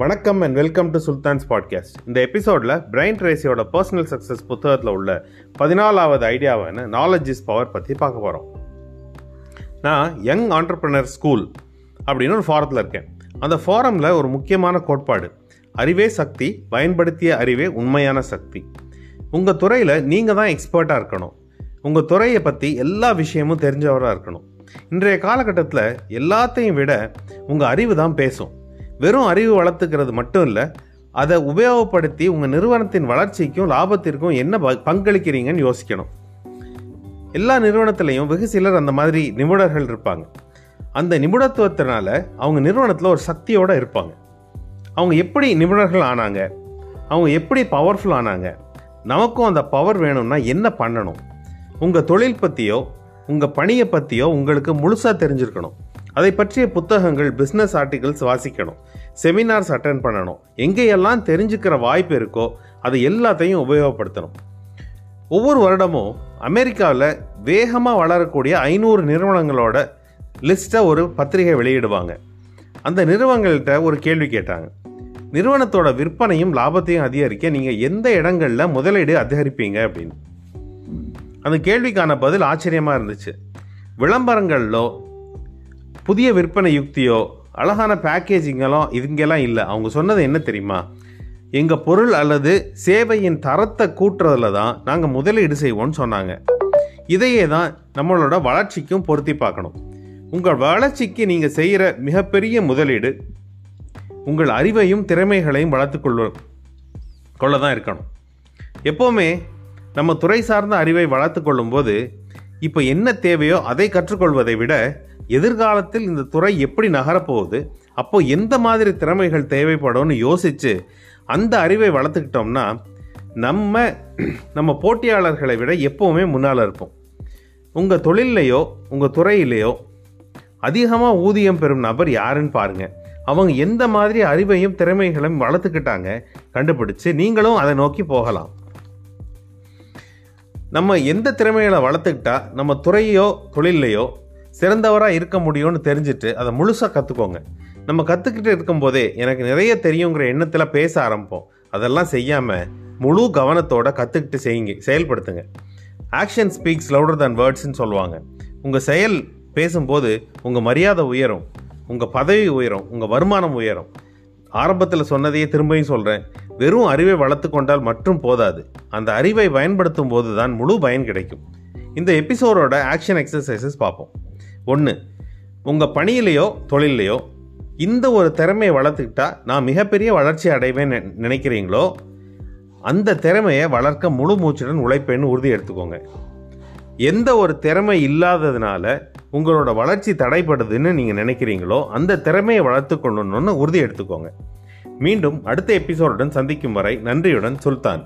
வணக்கம் and welcome to Sultans podcast இந்த எபிசோடில் பிரைன் ட்ரேசியோட பர்சனல் சக்ஸஸ் புத்தகத்தில் உள்ள பதினாலாவது ஐடியாவான நாலேஜ் இஸ் பவர் பற்றி பார்க்க போகிறோம் நான் யங் ஆண்டர்பிரினர் ஸ்கூல் அப்படின்னு ஒரு ஃபாரத்தில் இருக்கேன். அந்த ஃபாரமில் ஒரு முக்கியமான கோட்பாடு. அறிவே சக்தி பயன்படுத்திய அறிவே உண்மையான சக்தி. உங்கள் துறையில் நீங்கள் தான் எக்ஸ்பர்ட்டாக இருக்கணும். உங்கள் துறையை பற்றி எல்லா விஷயமும் தெரிஞ்சவராக இருக்கணும். இன்றைய காலகட்டத்தில் எல்லாத்தையும் விட உங்கள் அறிவு தான் பேசும். வெறும் அறிவு வளர்த்துக்கிறது மட்டும் இல்லை அதை உபயோகப்படுத்தி உங்கள் நிறுவனத்தின் வளர்ச்சிக்கும் லாபத்திற்கும் என்ன ப- பங்களிக்கிறீங்கன்னு யோசிக்கணும். எல்லா நிறுவனத்திலையும் வெகு சிலர் அந்த மாதிரி நிபுணர்கள் இருப்பாங்க. அந்த நிபுணத்துவத்தினால அவங்க நிறுவனத்தில் ஒரு சக்தியோடு இருப்பாங்க. அவங்க எப்படி நிபுணர்கள் ஆனாங்க? அவங்க எப்படி பவர்ஃபுல் ஆனாங்க? நமக்கும் அந்த பவர் வேணும்னா என்ன பண்ணணும்? உங்கள் தொழில் பற்றியோ உங்கள் பணியை பற்றியோ உங்களுக்கு முழுசாக தெரிஞ்சிருக்கணும். அதை பற்றிய புத்தகங்கள் பிஸ்னஸ் ஆர்டிகல்ஸ் வாசிக்கணும். செமினார்ஸ் அட்டன் பண்ணணும். எங்கேயெல்லாம் தெரிஞ்சுக்கிற வாய்ப்பு இருக்கோ அது எல்லாத்தையும் உபயோகப்படுத்தணும். ஒவ்வொரு வருடமும் அமெரிக்காவில் வேகமாக வளரக்கூடிய ஐநூறு நிறுவனங்களோட லிஸ்ட்டை ஒரு பத்திரிகை வெளியிடுவாங்க. அந்த நிறுவனங்கள்கிட்ட ஒரு கேள்வி கேட்டாங்க. நிறுவனத்தோட விற்பனையும் லாபத்தையும் அதிகரிக்க நீங்கள் எந்த இடங்களில் முதலீடு அதிகரிப்பீங்க அப்படின்னு. அந்த கேள்விக்கான பதில் ஆச்சரியமாக இருந்துச்சு. விளம்பரங்களிலோ புதிய விற்பனை யுக்தியோ அழகான பேக்கேஜிங்கெல்லாம் இதுங்கெல்லாம் இல்லை. அவங்க சொன்னது என்ன தெரியுமா? எங்கள் பொருள் அல்லது சேவையின் தரத்தை கூட்டுறதுல தான் நாங்கள் முதலீடு செய்வோம்னு சொன்னாங்க. இதையே தான் நம்மளோட வளர்ச்சிக்கும் பொருத்தி பார்க்கணும். உங்கள் வளர்ச்சிக்கு நீங்கள் செய்கிற மிகப்பெரிய முதலீடு உங்கள் அறிவையும் திறமைகளையும் வளர்த்துக்கொள்ள கொள்ள தான் இருக்கணும். எப்போவுமே நம்ம துறை சார்ந்த அறிவை வளர்த்து கொள்ளும்போது இப்போ என்ன தேவையோ அதை கற்றுக்கொள்வதை விட எதிர்காலத்தில் இந்த துறை எப்படி நகரப்போகுது? அப்போ எந்த மாதிரி திறமைகள் தேவைப்படும்னு யோசித்து அந்த அறிவை வளர்த்துக்கிட்டோம்னா நம்ம நம்ம போட்டியாளர்களை விட எப்போவுமே முன்னால் இருப்போம். உங்கள் தொழிலையோ உங்கள் துறையிலையோ அதிகமாக ஊதியம் பெறும் நபர் யாருன்னு பாருங்கள் அவங்க எந்த மாதிரி அறிவையும் திறமைகளையும் வளர்த்துக்கிட்டாங்க கண்டுபிடிச்சு நீங்களும் அதை நோக்கி போகலாம். நம்ம எந்த திறமைகளை வளர்த்துக்கிட்டா நம்ம துறையோ தொழிலையோ சிறந்தவராக இருக்க முடியும்னு தெரிஞ்சுட்டு அதை முழுசாக கற்றுக்கோங்க நம்ம கற்றுக்கிட்டு இருக்கும்போதே எனக்கு நிறைய தெரியுங்கிற எண்ணத்தில் பேச ஆரம்பிப்போம். அதெல்லாம் செய்யாமல் முழு கவனத்தோட கற்றுக்கிட்டு செய்யுங்க செயல்படுத்துங்க. ஆக்ஷன் ஸ்பீக்ஸ் லவுடர் தன் வேர்ட்ஸ்னு சொல்லுவாங்க. உங்கள் செயல் பேசும்போது உங்கள் மரியாதை உயரும் உங்கள் பதவி உயரும் உங்கள் வருமானம் உயரும். ஆரம்பத்தில் சொன்னதையே திரும்பியும் சொல்கிறேன் வெறும் அறிவை வளர்த்து கொண்டால் மட்டும் போதாது. அந்த அறிவை பயன்படுத்தும் போது தான் முழு பயன் கிடைக்கும். இந்த எபிசோடோட ஆக்ஷன் எக்ஸசைசஸ் பார்ப்போம். ஒன்று உங்கள் பணியிலையோ தொழிலையோ இந்த ஒரு திறமையை வளர்த்துக்கிட்டா நான் மிகப்பெரிய வளர்ச்சி அடைவேன் நினைக்கிறீங்களோ? அந்த திறமையை வளர்க்க முழு மூச்சுடன் உழைப்பேன்னு உறுதி எடுத்துக்கோங்க. எந்த ஒரு திறமை இல்லாததுனால உங்களோட வளர்ச்சி தடைப்படுதுன்னு நீங்கள் நினைக்கிறீங்களோ அந்த திறமையை வளர்த்து கொள்ளணும்னு உறுதி எடுத்துக்கோங்க. மீண்டும் அடுத்த எபிசோடுடன் சந்திக்கும் வரை நன்றியுடன் சுல்தான்.